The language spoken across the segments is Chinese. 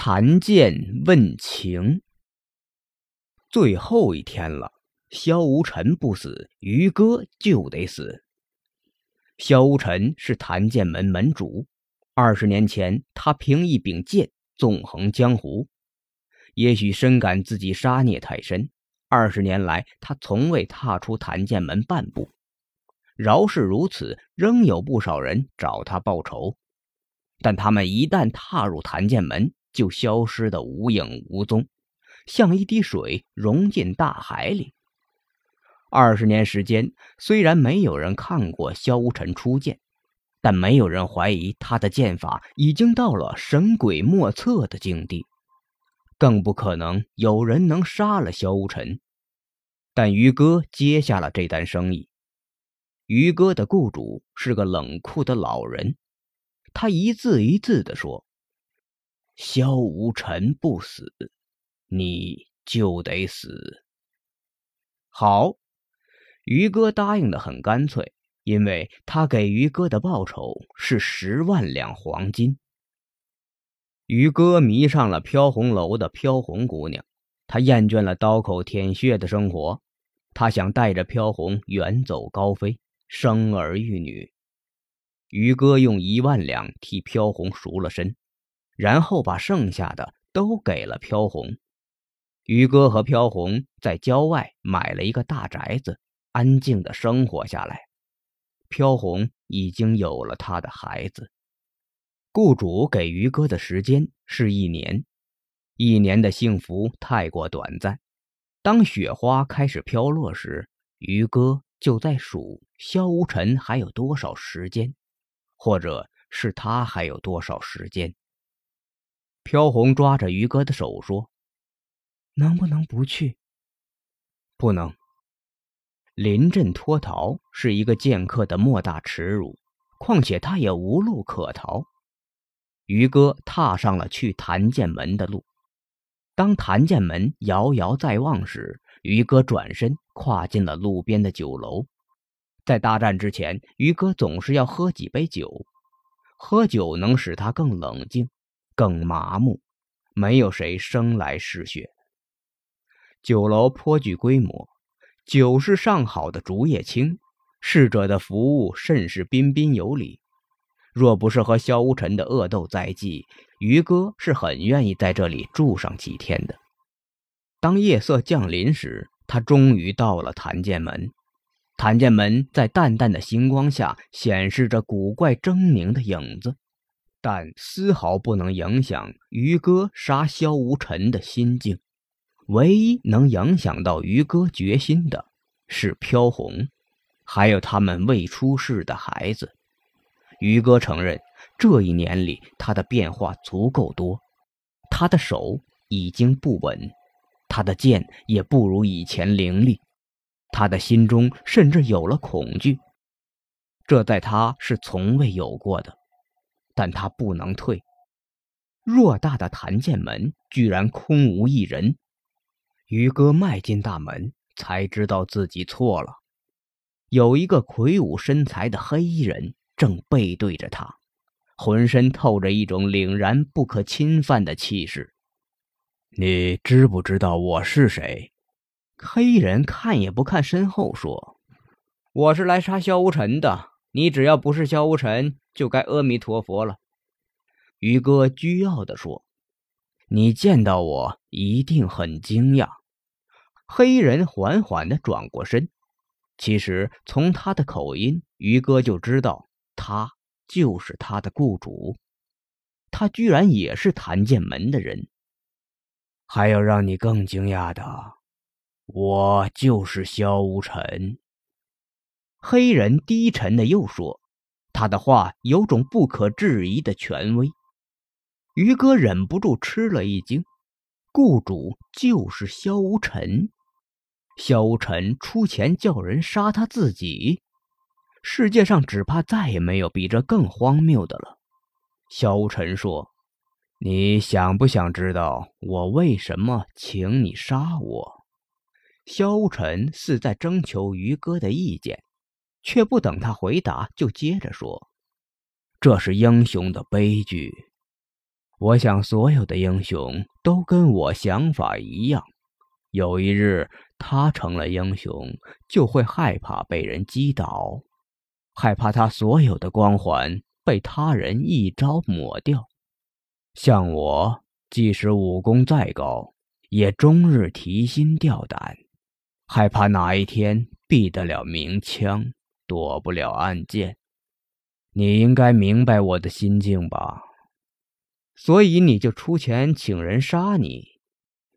谭剑问情。最后一天了，萧无尘不死，于哥就得死。萧无尘是谭剑门门主，二十年前他凭一柄剑纵横江湖，也许深感自己杀孽太深，二十年来他从未踏出谭剑门半步。饶是如此，仍有不少人找他报仇，但他们一旦踏入谭剑门，就消失的无影无踪，像一滴水融进大海里。二十年时间，虽然没有人看过萧无尘出剑，但没有人怀疑他的剑法已经到了神鬼莫测的境地，更不可能有人能杀了萧无尘。但于哥接下了这单生意。于哥的雇主是个冷酷的老人，他一字一字地说。萧无尘不死，你就得死。好，于哥答应的很干脆，因为他给于哥的报酬是十万两黄金。于哥迷上了飘红楼的飘红姑娘，他厌倦了刀口舔血的生活，他想带着飘红远走高飞，生儿育女。于哥用一万两替飘红赎了身。然后把剩下的都给了飘红，于哥和飘红在郊外买了一个大宅子，安静的生活下来。飘红已经有了他的孩子。雇主给于哥的时间是一年，一年的幸福太过短暂。当雪花开始飘落时，于哥就在数萧无尘还有多少时间，或者是他还有多少时间。飘红抓着于哥的手说：“能不能不去？不能。临阵脱逃是一个剑客的莫大耻辱，况且他也无路可逃。”于哥踏上了去谭剑门的路。当谭剑门遥遥在望时，于哥转身跨进了路边的酒楼。在大战之前，于哥总是要喝几杯酒，喝酒能使他更冷静。更麻木，没有谁生来嗜血。酒楼颇具规模，酒是上好的竹叶青，侍者的服务甚是彬彬有礼。若不是和萧无尘的恶斗在即，于哥是很愿意在这里住上几天的。当夜色降临时，他终于到了谭剑门。谭剑门在淡淡的星光下显示着古怪狰狞的影子。但丝毫不能影响于哥杀萧无尘的心境。唯一能影响到于哥决心的是飘红，还有他们未出世的孩子。于哥承认，这一年里他的变化足够多。他的手已经不稳，他的剑也不如以前凌厉，他的心中甚至有了恐惧，这在他是从未有过的。但他不能退。偌大的谭剑门居然空无一人。于哥迈进大门，才知道自己错了。有一个魁梧身材的黑衣人正背对着他，浑身透着一种凛然不可侵犯的气势。你知不知道我是谁？黑衣人看也不看身后，说：“我是来杀萧无尘的。你只要不是萧无尘。”就该阿弥陀佛了，于哥倨傲地说：“你见到我一定很惊讶。”黑人缓缓地转过身，其实从他的口音，于哥就知道他就是他的雇主。他居然也是谭剑门的人。还有让你更惊讶的，我就是萧无尘。黑人低沉的又说。他的话有种不可置疑的权威，于哥忍不住吃了一惊。雇主就是萧无尘，萧无尘出钱叫人杀他自己，世界上只怕再也没有比这更荒谬的了。萧无尘说：“你想不想知道我为什么请你杀我？”萧无尘似在征求于哥的意见。却不等他回答，就接着说：“这是英雄的悲剧。我想，所有的英雄都跟我想法一样。有一日，他成了英雄，就会害怕被人击倒，害怕他所有的光环被他人一招抹掉。像我，即使武功再高，也终日提心吊胆，害怕哪一天避得了明枪，躲不了暗箭。你应该明白我的心境吧？所以你就出钱请人杀你，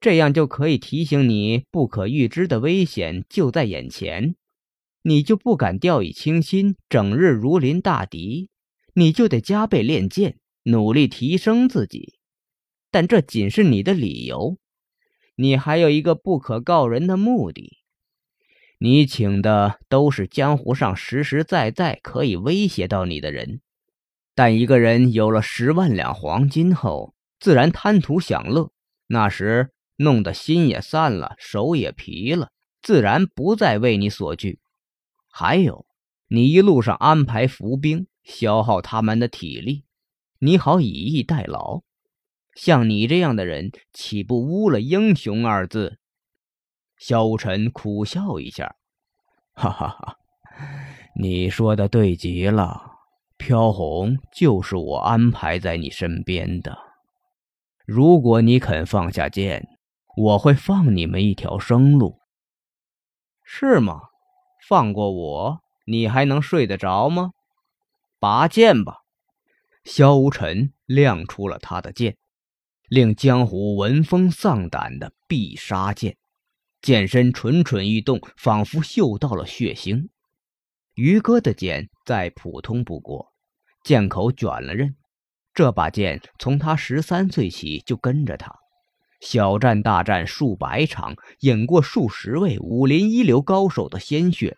这样就可以提醒你不可预知的危险就在眼前，你就不敢掉以轻心，整日如临大敌，你就得加倍练剑，努力提升自己。但这仅是你的理由，你还有一个不可告人的目的，你请的都是江湖上实实在在可以威胁到你的人。但一个人有了十万两黄金后，自然贪图享乐。那时弄得心也散了，手也疲了，自然不再为你所惧。还有，你一路上安排伏兵，消耗他们的体力，你好以逸待劳。像你这样的人，岂不污了“英雄”二字？萧无尘苦笑一下，哈哈哈，你说的对极了。飘红就是我安排在你身边的。如果你肯放下剑，我会放你们一条生路。是吗？放过我，你还能睡得着吗？拔剑吧！萧无尘亮出了他的剑，令江湖闻风丧胆的必杀剑。剑身蠢蠢欲动，仿佛嗅到了血腥。于哥的剑再普通不过。剑口卷了刃，这把剑从他十三岁起就跟着他，小战大战数百场，饮过数十位武林一流高手的鲜血。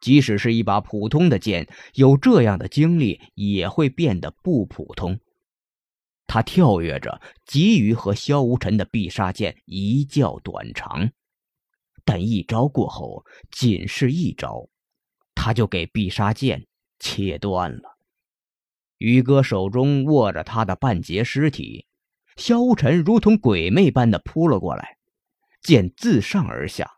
即使是一把普通的剑，有这样的经历也会变得不普通。他跳跃着，急于和萧无尘的必杀剑一较短长，但一招过后，仅是一招，他就给必杀剑切断了。于哥手中握着他的半截尸体，萧无尘如同鬼魅般的扑了过来，剑自上而下，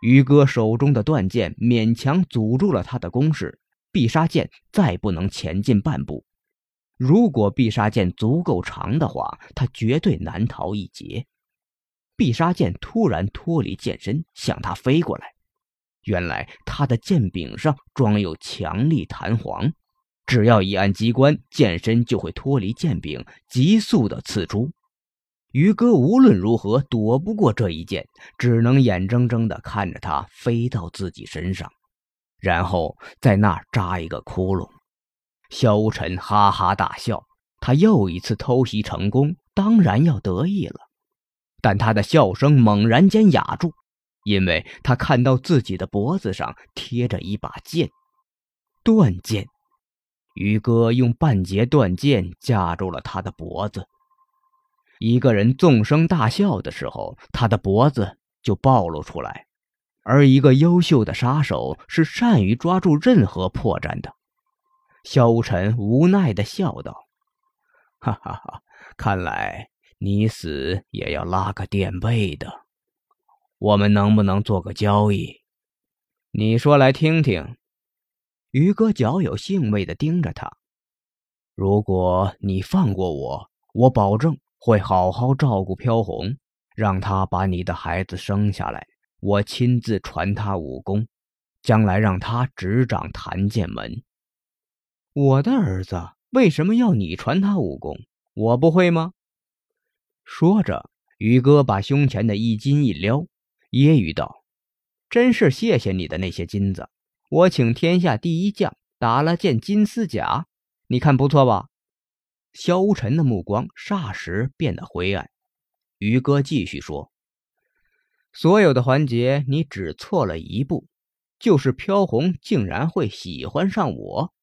于哥手中的断剑勉强阻住了他的攻势，必杀剑再不能前进半步。如果必杀剑足够长的话，他绝对难逃一劫。必杀剑突然脱离剑身，向他飞过来，原来他的剑柄上装有强力弹簧。只要一按机关，剑身就会脱离剑柄，急速的刺出。于哥无论如何躲不过这一剑，只能眼睁睁的看着他飞到自己身上，然后在那儿扎一个窟窿。萧晨哈哈大笑，他又一次偷袭成功，当然要得意了。但他的笑声猛然间哑住，因为他看到自己的脖子上贴着一把剑，断剑。于哥用半截断剑架住了他的脖子。一个人纵声大笑的时候，他的脖子就暴露出来；而一个优秀的杀手是善于抓住任何破绽的。萧晨无奈的笑道：“哈哈哈，看来你死也要拉个垫背的。我们能不能做个交易？你说来听听。”于哥较有兴味的盯着他。如果你放过我，我保证会好好照顾飘红，让他把你的孩子生下来。我亲自传他武功，将来让他执掌谭剑门。我的儿子为什么要你传他武功？我不会吗？说着，于哥把胸前的一金一撩，揶揄道：“真是谢谢你的那些金子。”我请天下第一将打了件金丝甲，你看不错吧？萧晨的目光霎时变得灰暗。于哥继续说：“所有的环节你只错了一步，就是飘红竟然会喜欢上我。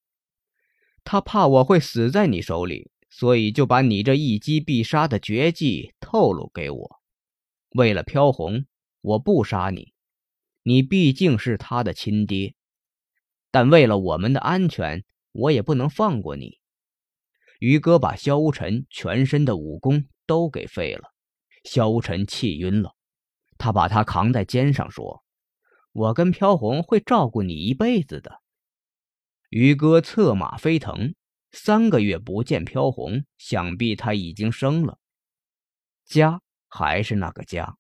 他怕我会死在你手里，所以就把你这一击必杀的绝技透露给我。为了飘红，我不杀你，你毕竟是他的亲爹。”但为了我们的安全，我也不能放过你。于哥把萧无尘全身的武功都给废了，萧无尘气晕了。他把他扛在肩上说：“我跟飘红会照顾你一辈子的。”于哥策马飞腾，三个月不见飘红，想必他已经生了。家还是那个家。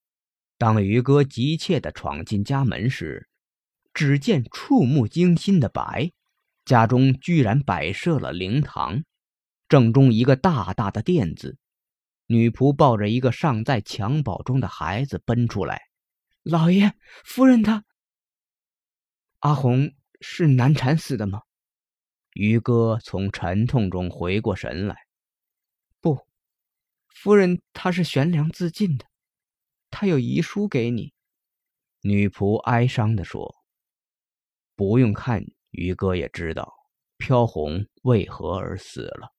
当于哥急切地闯进家门时，只见触目惊心的白，家中居然摆设了灵堂，正中一个大大的垫子。女仆抱着一个尚在襁褓中的孩子奔出来：“老爷，夫人她……阿红是难产死的吗？”于哥从沉痛中回过神来：“不，夫人她是悬梁自尽的。”她有遗书给你，女仆哀伤地说：“不用看，于哥也知道飘红为何而死了。”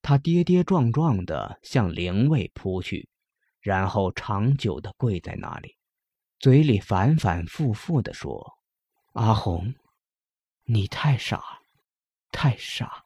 他跌跌撞撞地向灵位扑去，然后长久地跪在那里，嘴里反反复复地说：“阿红，你太傻了，太傻。”